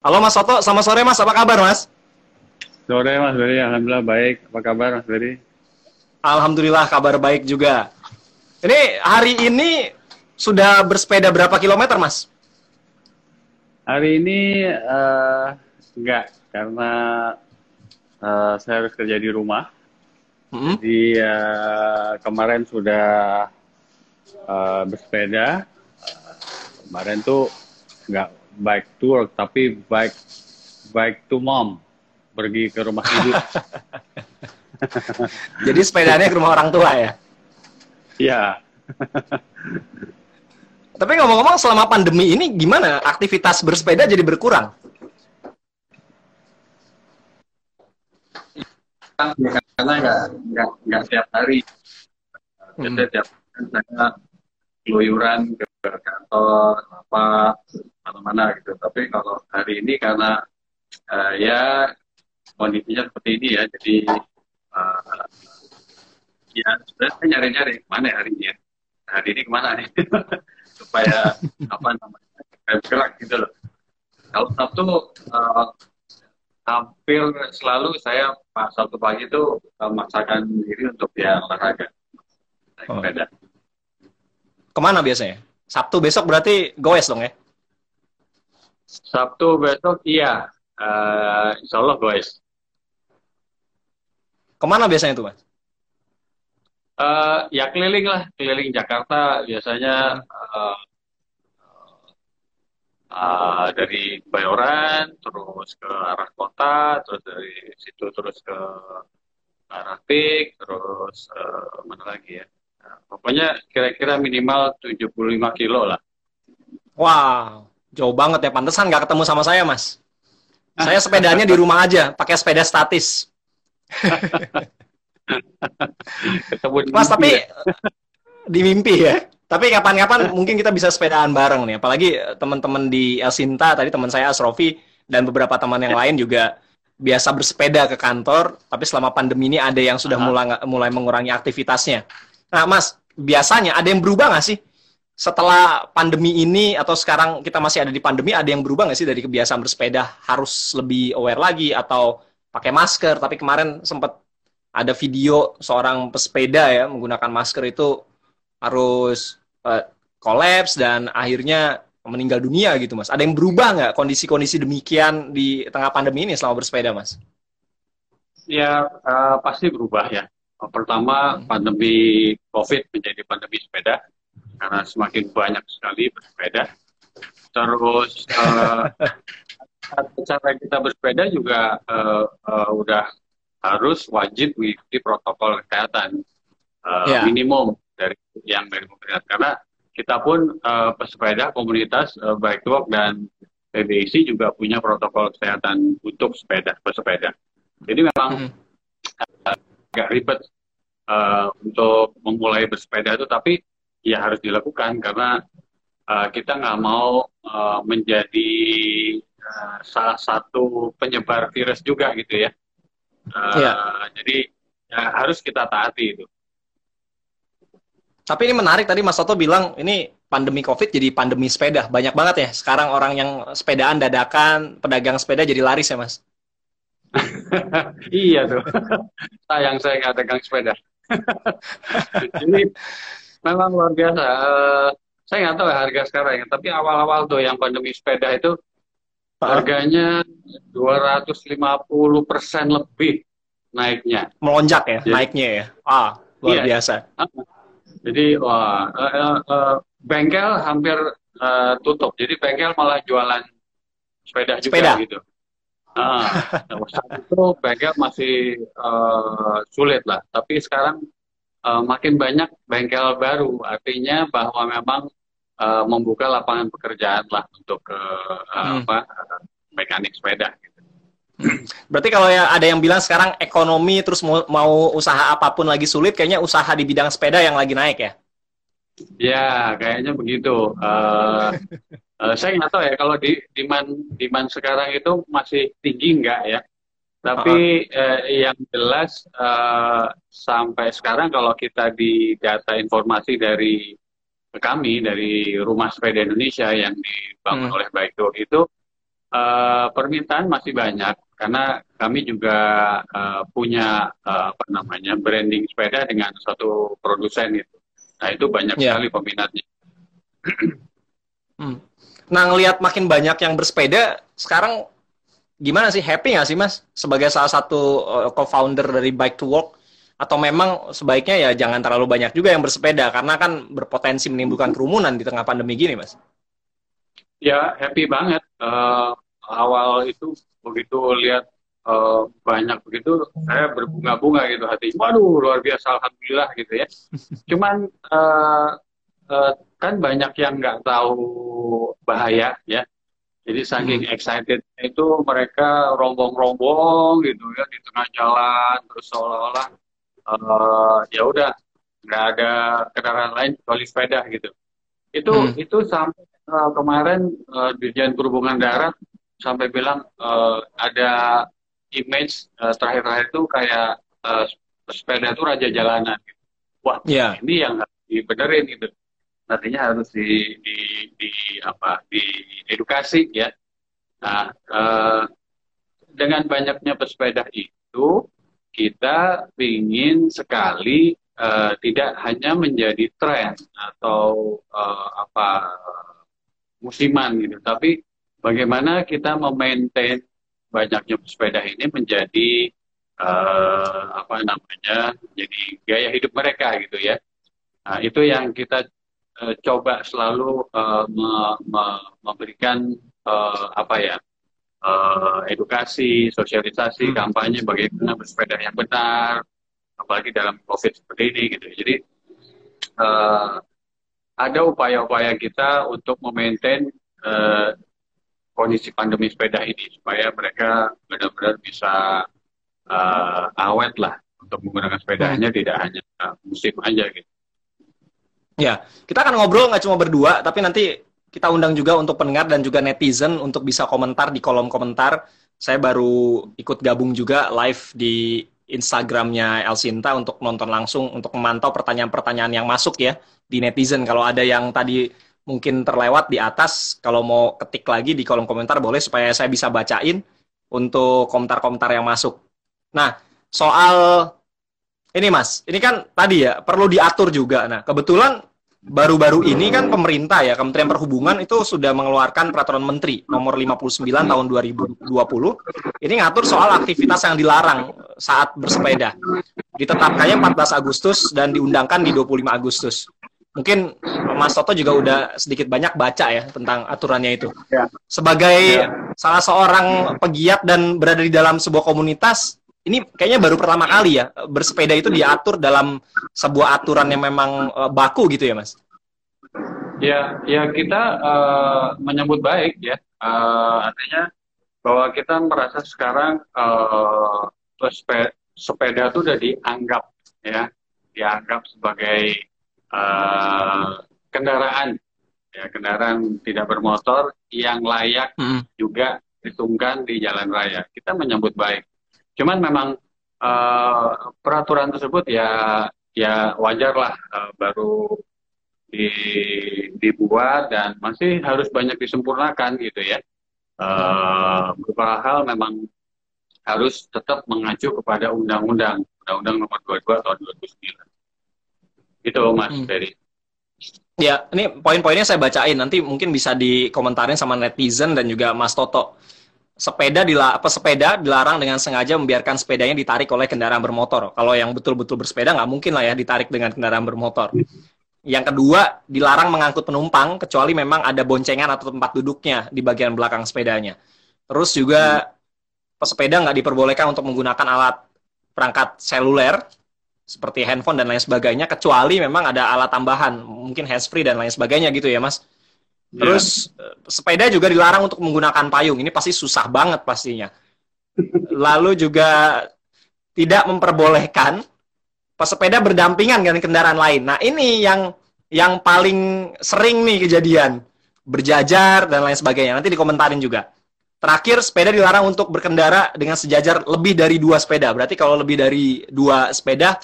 Halo Mas Soto, selamat sore Mas, apa kabar Mas? Sore Mas Beri, Alhamdulillah baik. Apa kabar Mas Beri? Alhamdulillah kabar baik juga. Ini hari ini sudah bersepeda berapa kilometer Mas? Hari ini uh, enggak, karena uh, saya harus kerja di rumah. Mm-hmm. Jadi uh, kemarin sudah uh, bersepeda. Uh, kemarin tuh nggak bike to work, tapi bike bike to mom, pergi ke rumah ibu. Jadi sepedanya ke rumah orang tua ya? Iya. Tapi ngomong-ngomong selama pandemi ini gimana aktivitas bersepeda jadi berkurang? karena nggak nggak nggak tiap hari hmm. tiap saya keluyuran ke kantor apa mana-mana gitu. Tapi kalau hari ini karena uh, ya kondisinya seperti ini ya jadi uh, ya sebenarnya nyari-nyari mana ya hari ini ya. Hari ini ke mana nih? Supaya apa namanya bergerak gitu loh. Kalau Sabtu uh, hampir selalu saya pas Sabtu pagi itu memaksakan diri untuk ya olahraga. Oh. Ke mana biasanya? Sabtu besok berarti goes dong ya? Sabtu besok iya, uh, insya Allah goes. Ke mana biasanya tuh mas? Uh, ya keliling lah, keliling Jakarta biasanya uh, uh, dari Bayoran terus ke arah kota terus dari situ terus ke arah Pik terus uh, mana lagi ya nah, pokoknya kira-kira minimal 75 kilo lah. Wow jauh banget ya. Pantesan nggak ketemu sama saya mas. Saya sepedanya di rumah aja pakai sepeda statis. Mas tapi di mimpi ya. Tapi kapan-kapan mungkin kita bisa sepedaan bareng nih. Apalagi eh, teman-teman di El Sinta, tadi teman saya Asrofi, dan beberapa teman yang lain juga biasa bersepeda ke kantor, tapi selama pandemi ini ada yang sudah mulai, mulai mengurangi aktivitasnya. Nah, Mas, biasanya ada yang berubah nggak sih? Setelah pandemi ini atau sekarang kita masih ada di pandemi, ada yang berubah nggak sih dari kebiasaan bersepeda harus lebih aware lagi atau pakai masker? Tapi kemarin sempat ada video seorang pesepeda ya menggunakan masker itu harus uh, dan akhirnya meninggal dunia gitu mas. Ada yang berubah nggak kondisi-kondisi demikian di tengah pandemi ini selama bersepeda mas? Ya uh, pasti berubah ya. Pertama pandemi COVID menjadi pandemi sepeda karena semakin banyak sekali bersepeda. Terus uh, cara kita bersepeda juga uh, uh, udah harus wajib mengikuti protokol kesehatan uh, yeah. minimum dari yang dari pemerintah karena kita pun uh, pesepeda komunitas uh, bike walk dan PBIC juga punya protokol kesehatan untuk sepeda pesepeda. Jadi memang hmm. uh, agak ribet uh, untuk memulai bersepeda itu, tapi ya harus dilakukan karena uh, kita nggak mau uh, menjadi uh, salah satu penyebar virus juga gitu ya. Uh, yeah. Jadi ya harus kita taati itu. Tapi ini menarik tadi Mas Toto bilang ini pandemi COVID jadi pandemi sepeda. Banyak banget ya sekarang orang yang sepedaan dadakan, pedagang sepeda jadi laris ya Mas? iya tuh. Sayang saya nggak dagang sepeda. ini memang luar biasa. Uh, saya nggak tahu ya harga sekarang ya, tapi awal-awal tuh yang pandemi sepeda itu harganya 250 persen lebih naiknya. Melonjak ya Jadi, naiknya ya. Ah, luar iya, biasa. Jadi wah uh, uh, bengkel hampir uh, tutup. Jadi bengkel malah jualan sepeda juga sepeda. gitu. Nah, saat itu bengkel masih uh, sulit lah. Tapi sekarang uh, makin banyak bengkel baru. Artinya bahwa memang uh, membuka lapangan pekerjaan lah untuk uh, hmm. apa mekanik sepeda. Gitu. Berarti kalau ya ada yang bilang sekarang ekonomi terus mau, mau usaha apa pun lagi sulit, kayaknya usaha di bidang sepeda yang lagi naik ya? Ya, kayaknya begitu. Uh, uh, saya nggak tahu ya kalau di demand demand sekarang itu masih tinggi nggak ya. Tapi uh -huh. uh, yang jelas uh, sampai sekarang kalau kita di data informasi dari kami dari Rumah Sepeda Indonesia yang dibangun hmm. oleh Baikdo itu uh, permintaan masih banyak karena kami juga uh, punya uh, apa namanya branding sepeda dengan satu produsen itu. Nah itu banyak yeah. sekali peminatnya. hmm. Nah ngelihat makin banyak yang bersepeda sekarang gimana sih? Happy nggak sih mas? Sebagai salah satu uh, co-founder dari Bike to Work? Atau memang sebaiknya ya jangan terlalu banyak juga yang bersepeda? Karena kan berpotensi menimbulkan kerumunan di tengah pandemi gini mas? Ya happy banget. Uh, awal itu begitu lihat uh, banyak begitu saya berbunga-bunga gitu hati. Waduh luar biasa alhamdulillah gitu ya. Cuman uh, uh, kan banyak yang nggak tahu bahaya ya jadi saking hmm. excited itu mereka rombong-rombong gitu ya di tengah jalan terus seolah-olah uh, ya udah nggak ada kendaraan lain kecuali sepeda gitu itu hmm. itu sampai uh, kemarin uh, Dirjen Perhubungan Darat sampai bilang uh, ada image uh, terakhir-terakhir itu kayak uh, sepeda itu raja jalanan. Gitu. Wah, yeah. ini yang harus dibenerin gitu. Artinya harus di, di, di apa di edukasi ya. Nah, uh, dengan banyaknya pesepeda itu kita ingin sekali uh, tidak hanya menjadi tren atau uh, apa musiman gitu, tapi bagaimana kita memaintain banyaknya sepeda ini menjadi uh, apa namanya jadi gaya hidup mereka gitu ya nah, itu yang kita uh, coba selalu uh, me me memberikan uh, apa ya uh, edukasi sosialisasi hmm. kampanye bagaimana bersepeda yang benar apalagi dalam covid seperti ini gitu jadi uh, ada upaya-upaya kita untuk memaintain uh, kondisi pandemi sepeda ini supaya mereka benar-benar bisa uh, awet lah untuk menggunakan sepedanya hmm. tidak hanya uh, musim aja gitu. Ya, kita akan ngobrol nggak cuma berdua, tapi nanti kita undang juga untuk pendengar dan juga netizen untuk bisa komentar di kolom komentar. Saya baru ikut gabung juga live di Instagramnya Elsinta untuk nonton langsung, untuk memantau pertanyaan-pertanyaan yang masuk ya di netizen. Kalau ada yang tadi mungkin terlewat di atas. Kalau mau ketik lagi di kolom komentar boleh supaya saya bisa bacain untuk komentar-komentar yang masuk. Nah, soal ini Mas, ini kan tadi ya perlu diatur juga. Nah, kebetulan baru-baru ini kan pemerintah ya Kementerian Perhubungan itu sudah mengeluarkan peraturan menteri nomor 59 tahun 2020 ini ngatur soal aktivitas yang dilarang saat bersepeda ditetapkannya 14 Agustus dan diundangkan di 25 Agustus mungkin Mas Toto juga udah sedikit banyak baca ya tentang aturannya itu. Ya. Sebagai ya. salah seorang pegiat dan berada di dalam sebuah komunitas, ini kayaknya baru pertama kali ya bersepeda itu diatur dalam sebuah aturan yang memang uh, baku gitu ya, Mas. Ya, ya kita uh, menyambut baik ya. Uh, artinya bahwa kita merasa sekarang uh, sepeda, sepeda itu sudah dianggap ya, dianggap sebagai uh, kendaraan ya kendaraan tidak bermotor yang layak hmm. juga ditunggang di jalan raya kita menyambut baik cuman memang uh, peraturan tersebut ya ya wajar lah uh, baru di, dibuat dan masih harus banyak disempurnakan gitu ya uh, beberapa hal memang harus tetap mengacu kepada undang-undang undang-undang nomor 22 tahun 2009 itu Mas hmm. Ferry. Ya, ini poin-poinnya saya bacain. Nanti mungkin bisa dikomentarin sama netizen dan juga Mas Toto. Sepeda dila apa sepeda dilarang dengan sengaja membiarkan sepedanya ditarik oleh kendaraan bermotor. Kalau yang betul-betul bersepeda nggak mungkin lah ya ditarik dengan kendaraan bermotor. Yang kedua, dilarang mengangkut penumpang kecuali memang ada boncengan atau tempat duduknya di bagian belakang sepedanya. Terus juga pesepeda nggak diperbolehkan untuk menggunakan alat perangkat seluler seperti handphone dan lain sebagainya kecuali memang ada alat tambahan mungkin handsfree dan lain sebagainya gitu ya mas. Terus eh, sepeda juga dilarang untuk menggunakan payung ini pasti susah banget pastinya lalu juga tidak memperbolehkan pesepeda berdampingan dengan kendaraan lain nah ini yang yang paling sering nih kejadian berjajar dan lain sebagainya nanti dikomentarin juga Terakhir, sepeda dilarang untuk berkendara dengan sejajar lebih dari dua sepeda. Berarti kalau lebih dari dua sepeda,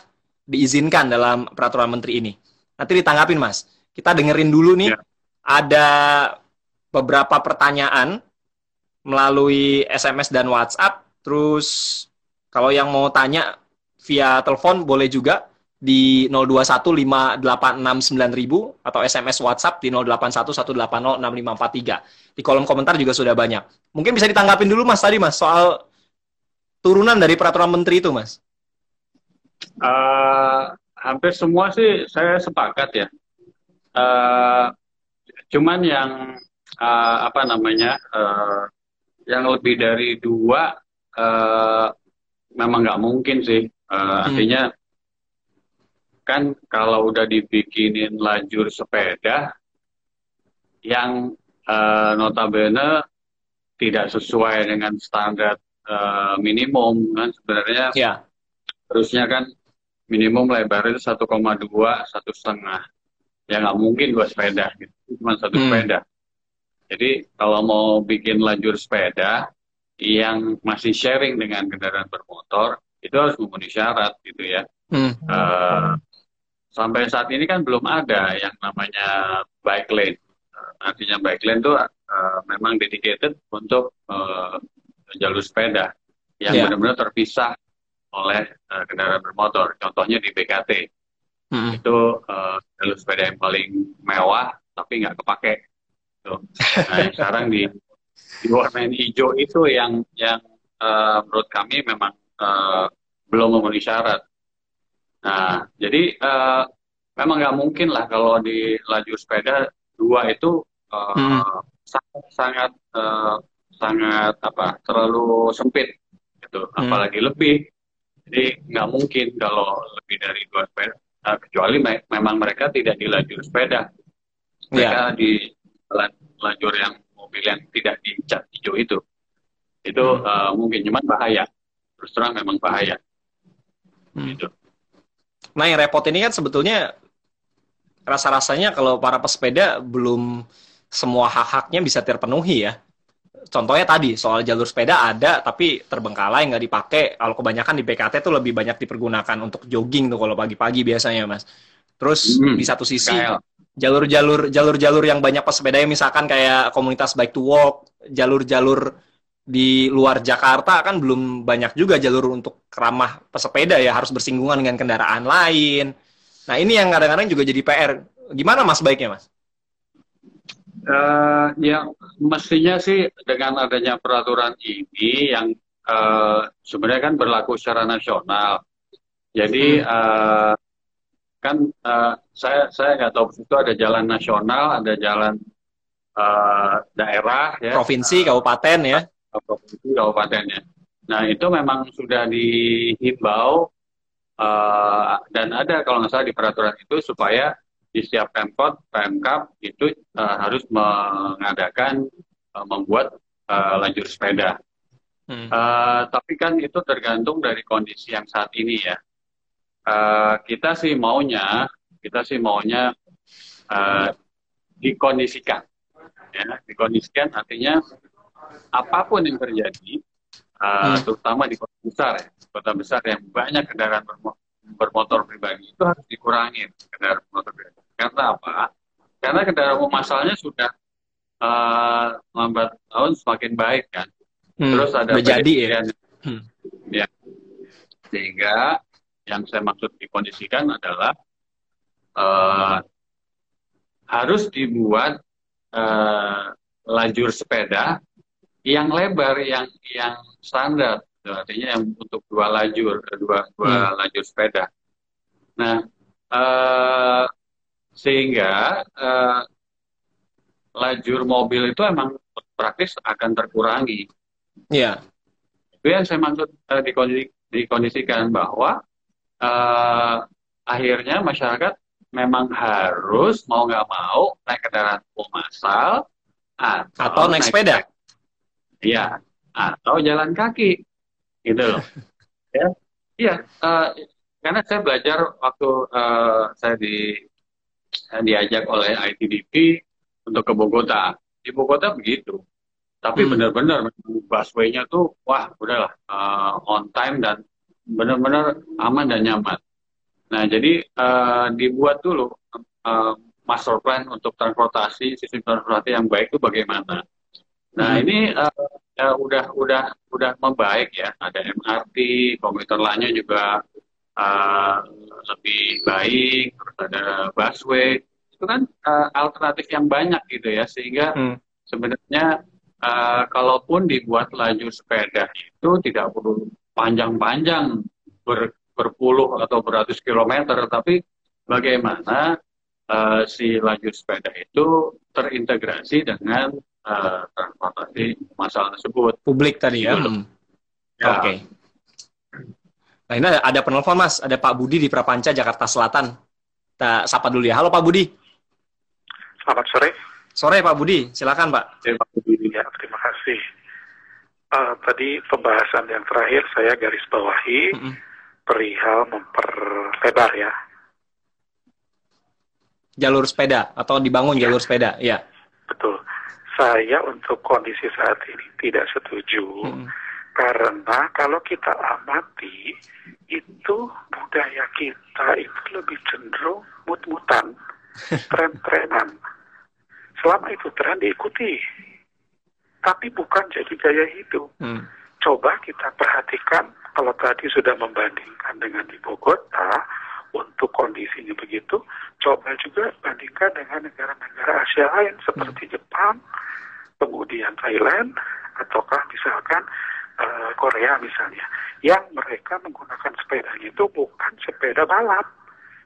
diizinkan dalam peraturan menteri ini. Nanti ditanggapin Mas. Kita dengerin dulu nih ya. Ada beberapa pertanyaan melalui SMS dan WhatsApp. Terus kalau yang mau tanya via telepon boleh juga di 0215869000 atau SMS WhatsApp di 0811806543. Di kolom komentar juga sudah banyak. Mungkin bisa ditanggapin dulu Mas tadi Mas soal turunan dari peraturan menteri itu Mas. Uh, hampir semua sih saya sepakat ya. Uh, cuman yang uh, apa namanya uh, yang lebih dari dua uh, memang nggak mungkin sih. Uh, hmm. Artinya kan kalau udah dibikinin lajur sepeda yang uh, notabene tidak sesuai dengan standar uh, minimum kan sebenarnya yeah. harusnya kan minimum lebarnya itu 1,2 satu setengah ya nggak mungkin dua sepeda gitu cuma satu hmm. sepeda jadi kalau mau bikin lajur sepeda yang masih sharing dengan kendaraan bermotor itu harus memenuhi syarat gitu ya hmm. uh, sampai saat ini kan belum ada yang namanya bike lane. Uh, artinya bike lane itu uh, memang dedicated untuk uh, jalur sepeda yang yeah. benar-benar terpisah oleh uh, kendaraan bermotor. Contohnya di BKT. Hmm. Itu uh, jalur sepeda yang paling mewah tapi nggak kepake. Tuh. Nah, yang sekarang di di warna hijau itu yang yang uh, menurut kami memang uh, belum memenuhi syarat. Nah, jadi uh, memang nggak mungkin lah kalau di lajur sepeda dua itu uh, hmm. sangat sangat uh, sangat apa terlalu sempit gitu, hmm. apalagi lebih. Jadi nggak mungkin kalau lebih dari dua sepeda, uh, kecuali me memang mereka tidak di lajur sepeda, mereka yeah. di lajur yang mobil yang tidak dicat hijau itu, itu hmm. uh, mungkin cuman bahaya, terus terang memang bahaya. Hmm. Gitu. Nah, yang repot ini kan sebetulnya rasa-rasanya kalau para pesepeda belum semua hak-haknya bisa terpenuhi ya. Contohnya tadi soal jalur sepeda ada tapi terbengkalai nggak dipakai. Kalau kebanyakan di PKT tuh lebih banyak dipergunakan untuk jogging tuh kalau pagi-pagi biasanya mas. Terus hmm, di satu sisi jalur-jalur jalur-jalur yang banyak pesepeda misalkan kayak komunitas bike to walk, jalur-jalur di luar Jakarta kan belum banyak juga jalur untuk ramah pesepeda ya harus bersinggungan dengan kendaraan lain. Nah ini yang kadang-kadang juga jadi PR. Gimana mas baiknya mas? Uh, ya mestinya sih dengan adanya peraturan ini yang uh, sebenarnya kan berlaku secara nasional. Jadi uh, kan uh, saya saya nggak tahu itu ada jalan nasional, ada jalan uh, daerah, ya. provinsi, kabupaten ya provinsi kabupatennya. Nah itu memang sudah dihimbau uh, dan ada kalau nggak salah di peraturan itu supaya di setiap pemkot, pemkap itu uh, harus mengadakan uh, membuat uh, lajur sepeda. Hmm. Uh, tapi kan itu tergantung dari kondisi yang saat ini ya. Uh, kita sih maunya, kita sih maunya uh, dikondisikan, ya, dikondisikan artinya apa pun yang terjadi, uh, hmm. terutama di kota besar ya, kota besar yang banyak kendaraan bermotor pribadi itu harus dikurangi kendaraan bermotor pribadi. Karena apa? Karena kendaraan umum masalahnya sudah uh, lambat tahun semakin baik kan. Hmm. Terus ada jadi ya. Hmm. ya. Sehingga yang saya maksud dikondisikan adalah uh, harus dibuat uh, lajur sepeda yang lebar yang yang standar artinya yang untuk dua lajur dua dua hmm. lajur sepeda nah uh, sehingga uh, lajur mobil itu emang praktis akan terkurangi ya yeah. itu yang saya maksud uh, dikondisi, dikondisikan bahwa uh, akhirnya masyarakat memang harus mau nggak mau naik kendaraan umum massal atau, atau naik, naik sepeda Iya, atau jalan kaki, gitu loh. ya, iya, uh, karena saya belajar waktu uh, saya di diajak oleh ITDP untuk ke Bogota. Di Bogota begitu. Tapi hmm. benar-benar busway-nya tuh wah udahlah uh, on time dan benar-benar aman dan nyaman. Nah, jadi uh, dibuat dulu uh, master plan untuk transportasi, sistem transportasi yang baik itu bagaimana. Nah, hmm. ini uh, ya udah udah udah membaik ya. Ada MRT, komuter lainnya juga uh, lebih baik, terus ada busway. Itu kan uh, alternatif yang banyak gitu ya, sehingga hmm. sebenarnya uh, kalaupun dibuat lajur sepeda itu tidak perlu panjang-panjang ber, berpuluh atau beratus kilometer, tapi bagaimana uh, si lajur sepeda itu terintegrasi dengan uh, transportasi masalah tersebut. Publik tadi ya. Hmm. ya. Oke. Okay. Nah ini ada penelpon mas, ada Pak Budi di Prapanca Jakarta Selatan. Kita sapa dulu ya. Halo Pak Budi. Selamat sore. Sore Pak Budi, silakan Pak. Ya, Pak Budi. Ya, terima kasih. Uh, tadi pembahasan yang terakhir saya garis bawahi mm -hmm. perihal memperlebar ya. Jalur sepeda atau dibangun ya. jalur sepeda, ya. Betul. Saya untuk kondisi saat ini tidak setuju. Mm -hmm karena kalau kita amati, itu budaya kita itu lebih cenderung mut-mutan, tren-trenan. Selama itu tren diikuti, tapi bukan jadi gaya hidup. Hmm. Coba kita perhatikan, kalau tadi sudah membandingkan dengan di Bogota, untuk kondisinya begitu, coba juga bandingkan dengan negara-negara Asia lain seperti hmm. Jepang, kemudian Thailand, ataukah misalkan uh, Korea misalnya, yang mereka menggunakan sepedanya itu bukan sepeda balap.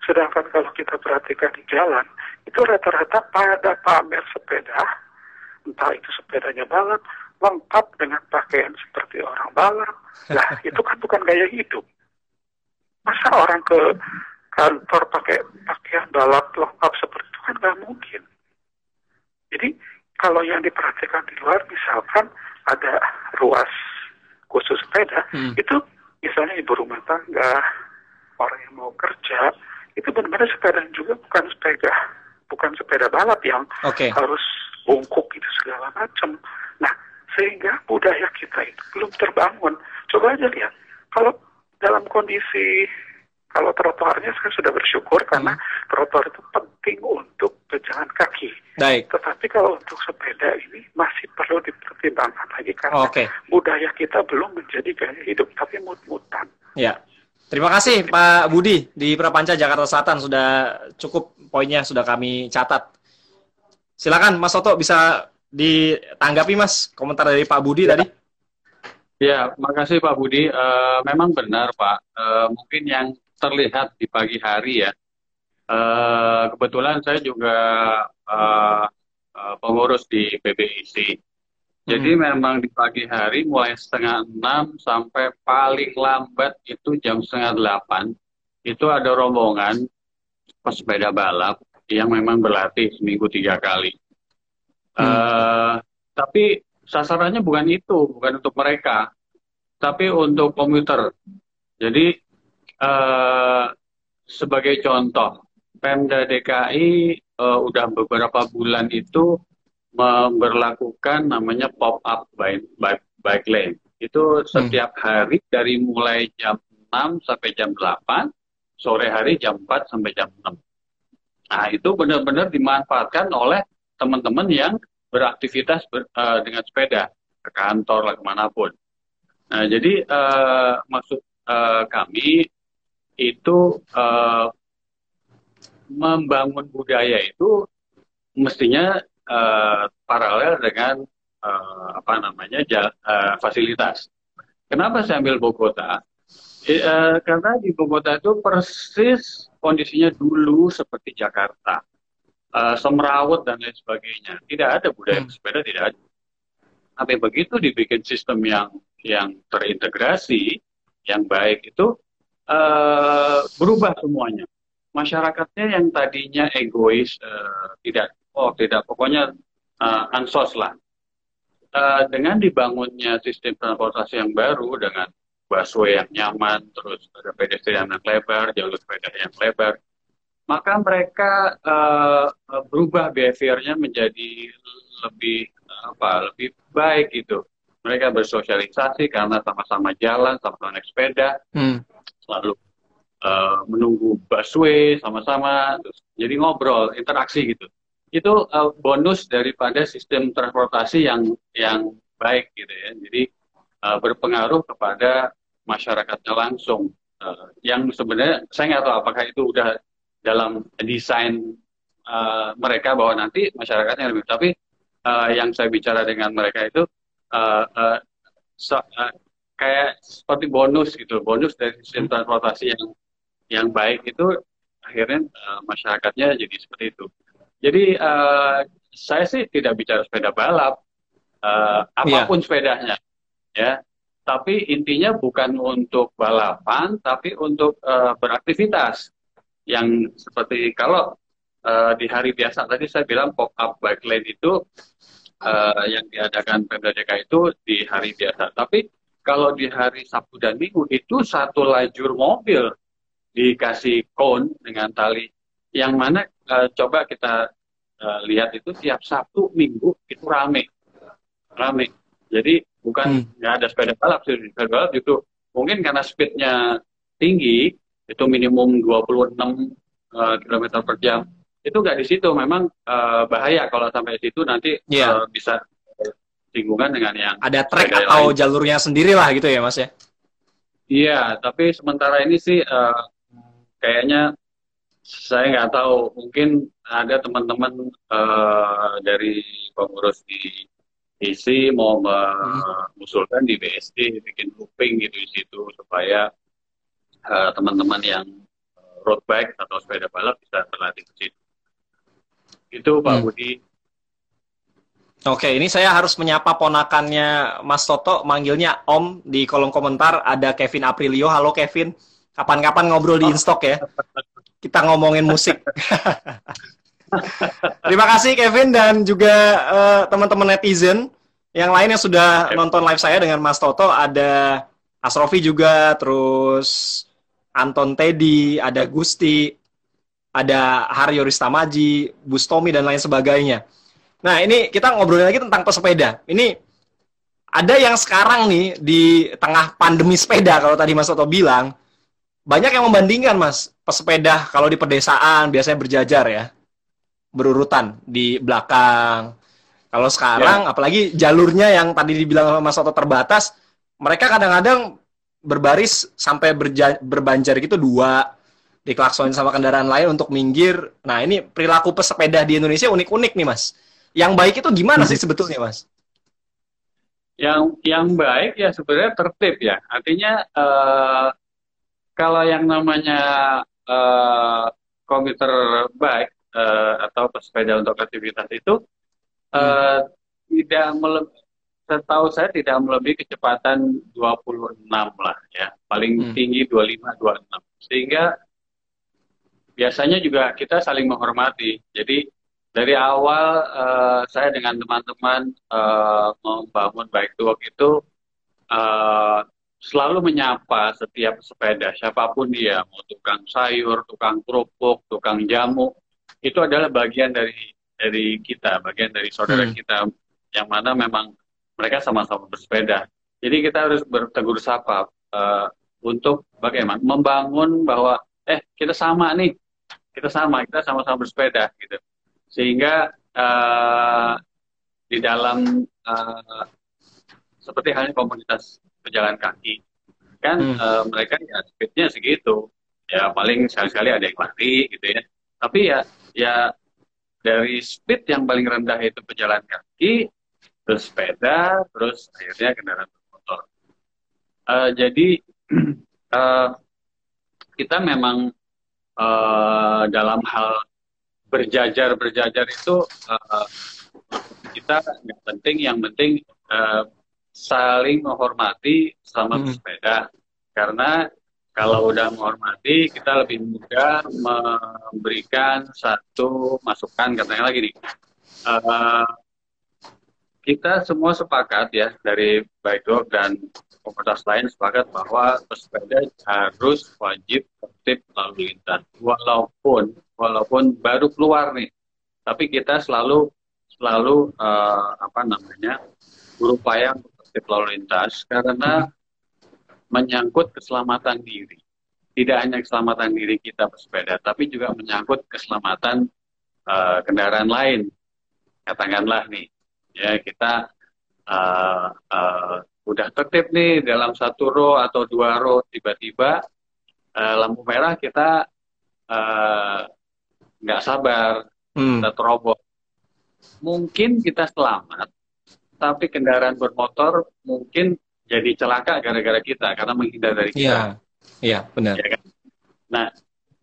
Sedangkan kalau kita perhatikan di jalan, itu rata-rata pada pamer sepeda, entah itu sepedanya balap, lengkap dengan pakaian seperti orang balap. Nah, itu kan bukan gaya hidup. Masa orang ke kantor pakai pakaian balap lengkap seperti itu kan nggak mungkin. Jadi kalau yang diperhatikan di luar, misalkan ada ruas khusus sepeda hmm. itu misalnya ibu rumah tangga orang yang mau kerja itu benar-benar sepeda juga bukan sepeda bukan sepeda balap yang okay. harus bungkuk itu segala macam nah sehingga budaya kita itu belum terbangun coba aja lihat kalau dalam kondisi kalau trotoarnya saya sudah bersyukur karena hmm. trotoar itu penting untuk pejalan kaki. Baik. Tetapi kalau untuk sepeda ini masih perlu dipertimbangkan lagi karena okay. budaya kita belum menjadi gaya hidup tapi mut-mutan. Ya. Terima kasih Pak Budi di Prapanca Jakarta Selatan sudah cukup poinnya sudah kami catat. Silakan Mas Soto bisa ditanggapi Mas komentar dari Pak Budi ya. tadi. Ya, makasih Pak Budi. Uh, memang benar Pak. Uh, mungkin yang terlihat di pagi hari ya. Uh, kebetulan saya juga uh, uh, pengurus di PBIC. Jadi hmm. memang di pagi hari mulai setengah enam sampai paling lambat itu jam setengah delapan itu ada rombongan pesepeda balap yang memang berlatih seminggu tiga kali. Hmm. Uh, tapi sasarannya bukan itu, bukan untuk mereka, tapi untuk komuter. Jadi uh, sebagai contoh, Pemda DKI uh, eh, udah beberapa bulan itu memperlakukan namanya pop-up bike, bike, bike lane. Itu setiap hmm. hari dari mulai jam 6 sampai jam 8, sore hari jam 4 sampai jam 6. Nah, itu benar-benar dimanfaatkan oleh teman-teman yang beraktivitas ber, uh, dengan sepeda ke kantor lah ke mana pun. Nah, jadi uh, maksud uh, kami itu uh, membangun budaya itu mestinya uh, paralel dengan uh, apa namanya uh, fasilitas. Kenapa saya ambil Bogota? Uh, karena di Bogota itu persis kondisinya dulu seperti Jakarta, uh, semrawut dan lain sebagainya. Tidak ada budaya hmm. sepeda, tidak ada. Tapi begitu dibikin sistem yang yang terintegrasi, yang baik itu uh, berubah semuanya. Masyarakatnya yang tadinya egois, uh, tidak, oh tidak, pokoknya uh, ansos lah. Uh, dengan dibangunnya sistem transportasi yang baru dengan busway yang nyaman, terus ada pedestrian yang lebar, jalur sepeda yang lebar, maka mereka uh, berubah behaviornya menjadi lebih apa lebih baik gitu. Mereka bersosialisasi karena sama-sama jalan, sama-sama naik sepeda, hmm selalu uh, menunggu busway sama-sama, jadi ngobrol, interaksi gitu. Itu uh, bonus daripada sistem transportasi yang yang baik gitu ya. Jadi uh, berpengaruh kepada masyarakatnya langsung. Uh, yang sebenarnya saya nggak tahu apakah itu udah dalam desain uh, mereka bahwa nanti masyarakatnya lebih. Tapi uh, yang saya bicara dengan mereka itu uh, uh, so, uh, kayak seperti bonus gitu, bonus dari sistem transportasi yang yang baik itu akhirnya uh, masyarakatnya jadi seperti itu. Jadi uh, saya sih tidak bicara sepeda balap, uh, apa pun yeah. sepedanya, ya. Tapi intinya bukan untuk balapan, tapi untuk uh, beraktivitas. Yang seperti kalau uh, di hari biasa tadi saya bilang pop up bike lane itu uh, yang diadakan Pemda DKI itu di hari biasa. Tapi kalau di hari Sabtu dan Minggu itu satu lajur mobil dikasih cone dengan tali yang mana uh, coba kita uh, lihat itu tiap Sabtu Minggu itu rame rame jadi bukan hmm. nggak hmm. ada sepeda balap sepeda balap itu mungkin karena speednya tinggi itu minimum 26 uh, km per jam itu nggak di situ memang uh, bahaya kalau sampai di situ nanti yeah. Iya. uh, bisa singgungan dengan yang ada trek atau lain. jalurnya sendiri lah gitu ya mas ya iya tapi sementara ini sih uh, kayaknya saya nggak tahu mungkin ada teman-teman uh, dari pengurus di isi mau mengusulkan di BSD bikin looping gitu di situ supaya uh, teman-teman yang road bike atau sepeda balap bisa terlatih di situ. Itu Pak hmm. Budi. Oke, ini saya harus menyapa ponakannya Mas Toto, manggilnya Om di kolom komentar. Ada Kevin Aprilio. Halo Kevin. Kapan-kapan ngobrol di Instok ya. Kita ngomongin musik. Terima kasih Kevin dan juga uh, teman-teman netizen yang lain yang sudah nonton live saya dengan Mas Toto. Ada Asrofi juga, terus Anton Teddy, ada Gusti, ada Haryo Ristamaji, Bustomi dan lain sebagainya. Nah ini kita ngobrolin lagi tentang pesepeda. Ini ada yang sekarang nih di tengah pandemi sepeda kalau tadi Mas Toto bilang banyak yang membandingkan mas pesepeda kalau di pedesaan biasanya berjajar ya berurutan di belakang kalau sekarang ya. apalagi jalurnya yang tadi dibilang mas Soto terbatas mereka kadang-kadang berbaris sampai berja berbanjar gitu dua diklaksonin sama kendaraan lain untuk minggir nah ini perilaku pesepeda di Indonesia unik-unik nih mas yang baik itu gimana sih sebetulnya mas? Yang yang baik ya sebenarnya tertib ya. Artinya uh, kalau yang namanya uh, komputer bike uh, atau sepeda untuk aktivitas itu uh, hmm. tidak setahu saya tidak melebihi kecepatan 26 lah ya. Paling hmm. tinggi 25 26 sehingga biasanya juga kita saling menghormati. Jadi dari awal uh, saya dengan teman-teman uh, membangun bike to itu uh, selalu menyapa setiap sepeda, siapa pun dia, mau tukang sayur, tukang kerupuk, tukang jamu, itu adalah bagian dari dari kita, bagian dari saudara hmm. kita, yang mana memang mereka sama-sama bersepeda. Jadi kita harus bertegur sapa uh, untuk bagaimana membangun bahwa eh kita sama nih, kita sama, kita sama-sama bersepeda gitu, sehingga uh, di dalam uh, seperti halnya komunitas pejalan kaki kan hmm. uh, mereka ya speednya segitu. Ya paling sekali-sekali ada yang lari gitu ya. Tapi ya ya dari speed yang paling rendah itu pejalan kaki terus sepeda terus akhirnya kendaraan bermotor. Uh, jadi uh, kita memang uh, dalam hal berjajar berjajar itu uh, kita nggak penting yang penting uh, saling menghormati sama hmm. sepeda karena kalau udah menghormati kita lebih mudah memberikan satu masukan katanya lagi nih uh, kita semua sepakat ya dari Baikdok dan komunitas lain sepakat bahwa pesepeda harus wajib tertib lalu lintas walaupun walaupun baru keluar nih tapi kita selalu selalu uh, apa namanya berupaya tertib lalu lintas karena menyangkut keselamatan diri. Tidak hanya keselamatan diri kita bersepeda, tapi juga menyangkut keselamatan uh, kendaraan lain. Katakanlah nih, ya kita uh, uh, udah tertib nih dalam satu row atau dua row tiba-tiba uh, lampu merah kita nggak uh, sabar hmm. kita terobos mungkin kita selamat tapi kendaraan bermotor mungkin jadi celaka gara-gara kita karena menghindar dari kita. Iya, iya benar. Ya kan? Nah,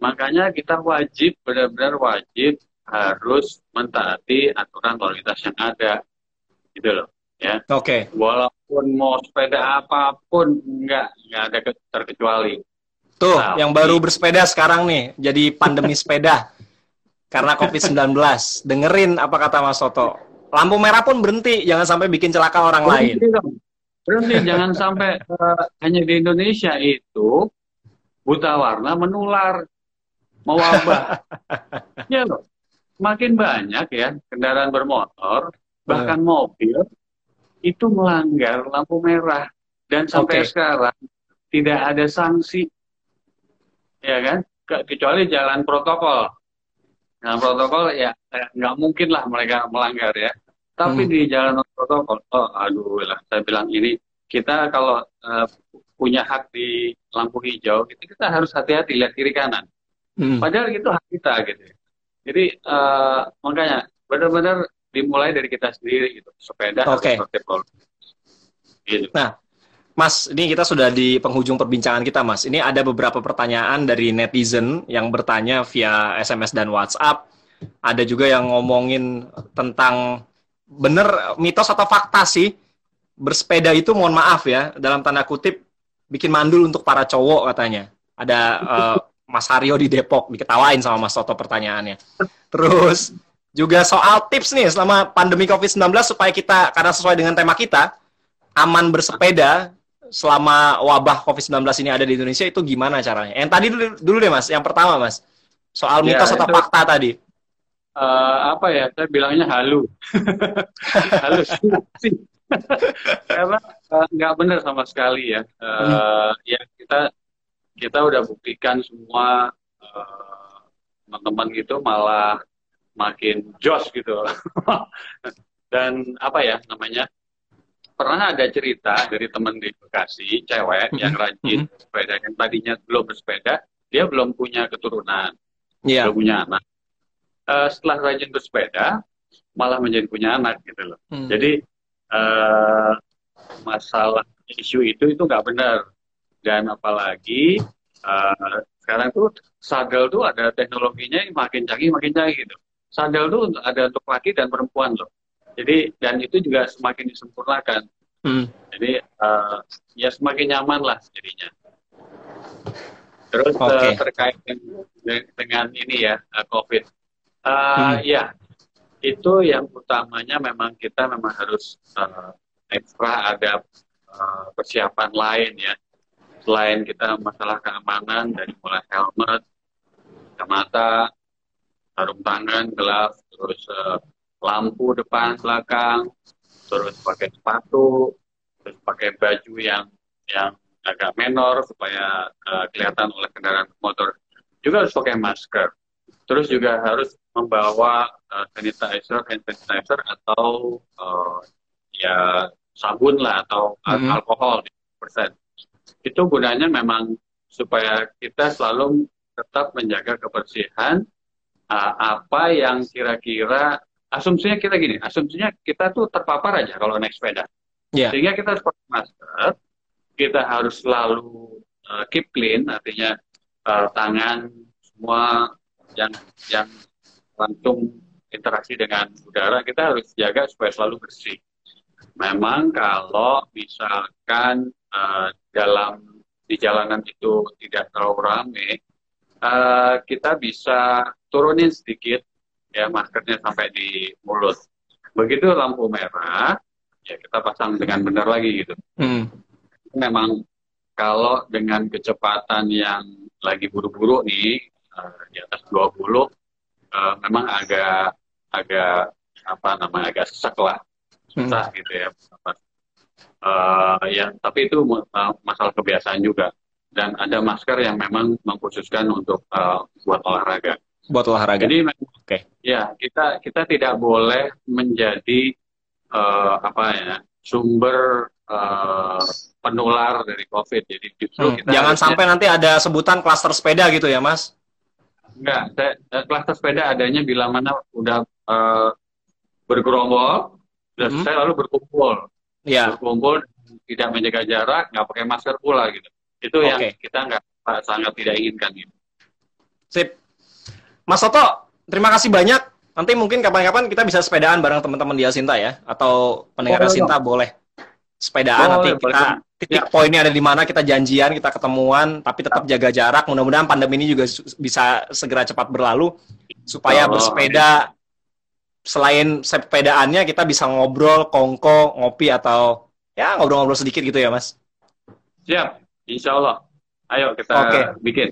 makanya kita wajib benar-benar wajib harus mentaati aturan lalu lintas yang ada, gitu loh. Ya. Oke. Okay. Walaupun mau sepeda apa pun nggak nggak ada terkecuali. Tuh, Tapi, yang baru bersepeda sekarang nih, jadi pandemi sepeda karena COVID-19. Dengerin apa kata Mas Soto. Lampu merah pun berhenti, jangan sampai bikin celaka orang berhenti lain. Dong. Berhenti, jangan sampai uh, hanya di Indonesia itu buta warna menular, mewabah. ya loh, makin banyak ya kendaraan bermotor, bahkan hmm. mobil itu melanggar lampu merah dan sampai okay. sekarang tidak ada sanksi, ya kan? Kecuali jalan protokol. Nah, protokol ya nggak mungkin lah mereka melanggar ya. Tapi hmm. di jalan protokol, oh aduh lah, saya bilang ini kita kalau uh, punya hak di lampu hijau, itu kita harus hati-hati lihat kiri kanan. Hmm. Padahal itu hak kita gitu. Jadi uh, makanya benar-benar dimulai dari kita sendiri gitu. Sepeda okay. harus Gitu. Nah, Mas, ini kita sudah di penghujung perbincangan kita, Mas. Ini ada beberapa pertanyaan dari netizen yang bertanya via SMS dan WhatsApp. Ada juga yang ngomongin tentang bener mitos atau fakta sih bersepeda itu mohon maaf ya dalam tanda kutip bikin mandul untuk para cowok katanya. Ada uh, Mas Haryo di Depok diketawain sama Mas Toto pertanyaannya. Terus juga soal tips nih selama pandemi Covid-19 supaya kita karena sesuai dengan tema kita aman bersepeda selama wabah Covid-19 ini ada di Indonesia itu gimana caranya? Yang tadi dulu, dulu deh Mas, yang pertama Mas. Soal ya, mitos ya, atau fakta tadi uh, apa ya saya bilangnya halu halusinasi karena uh, nggak benar sama sekali ya uh, hmm. ya kita kita udah buktikan semua teman-teman uh, gitu malah makin jos gitu dan apa ya namanya pernah ada cerita dari teman di Bekasi cewek yang hmm. rajin hmm. sepeda yang tadinya belum bersepeda dia belum punya keturunan yeah. belum punya anak uh, setelah rajin bersepeda malah menjadi punya anak gitu loh. Hmm. Jadi uh, masalah isu itu itu nggak benar dan apalagi uh, sekarang tuh sadel tuh ada teknologinya yang makin canggih makin canggih gitu. Sadel tuh ada untuk laki dan perempuan loh. Jadi dan itu juga semakin disempurnakan. Hmm. Jadi uh, ya semakin nyaman lah jadinya. Terus okay. uh, terkait dengan, dengan ini ya uh, COVID Uh, hmm. Ya, itu yang utamanya memang kita memang harus uh, ekstra ada uh, persiapan lain ya. Selain kita masalah keamanan dari mulai helmet, kacamata, sarung tangan, gelap, terus uh, lampu depan, belakang, terus pakai sepatu, terus pakai baju yang yang agak menor supaya uh, kelihatan oleh kendaraan motor. Juga harus pakai masker. Terus juga harus membawa uh, sanitizer, hand sanitizer atau uh, ya sabun lah atau mm-hmm. alkohol persen. Itu gunanya memang supaya kita selalu tetap menjaga kebersihan uh, apa yang kira-kira asumsinya kita gini, asumsinya kita tuh terpapar aja kalau naik sepeda. Yeah. Sehingga kita harus pakai masker, kita harus selalu uh, keep clean, artinya uh, tangan semua yang yang langsung interaksi dengan udara, kita harus jaga supaya selalu bersih. Memang kalau misalkan uh, dalam di jalanan itu tidak terlalu ramai, uh, kita bisa turunin sedikit ya maskernya sampai di mulut. Begitu lampu merah, ya kita pasang dengan benar lagi gitu. Hmm. Memang kalau dengan kecepatan yang lagi buru-buru nih, uh, di atas 20, uh, memang agak agak apa namanya agak sesak lah susah hmm. gitu ya uh, ya tapi itu uh, masalah kebiasaan juga dan ada masker yang memang mengkhususkan untuk uh, buat olahraga buat olahraga jadi oke okay. ya kita kita tidak boleh menjadi uh, apa ya sumber uh, penular dari COVID. Jadi justru hmm, kita jangan sampai nanti ada sebutan klaster sepeda gitu ya, Mas? Enggak, klaster sepeda adanya bila mana udah uh, bergerombol, sudah hmm. selesai lalu berkumpul. Ya. Berkumpul tidak menjaga jarak, nggak pakai masker pula gitu. Itu okay. yang kita nggak sangat tidak inginkan gitu. Sip. Mas Soto, terima kasih banyak. Nanti mungkin kapan-kapan kita bisa sepedaan bareng teman-teman di Asinta ya, atau pendengar oh, Asinta boleh sepedaan oh, nanti kita titik ya. poinnya ada di mana kita janjian kita ketemuan tapi tetap jaga jarak mudah-mudahan pandemi ini juga bisa segera cepat berlalu supaya oh, bersepeda selain sepedaannya kita bisa ngobrol kongko ngopi atau ya ngobrol-ngobrol sedikit gitu ya mas siap insya Allah ayo kita okay. bikin.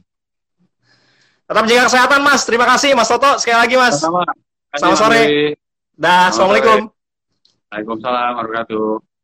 Tetap jaga kesehatan mas. Terima kasih mas Toto. Sekali lagi mas. Selamat sore. Dah assalamualaikum. Waalaikumsalam warahmatullahi wabarakatuh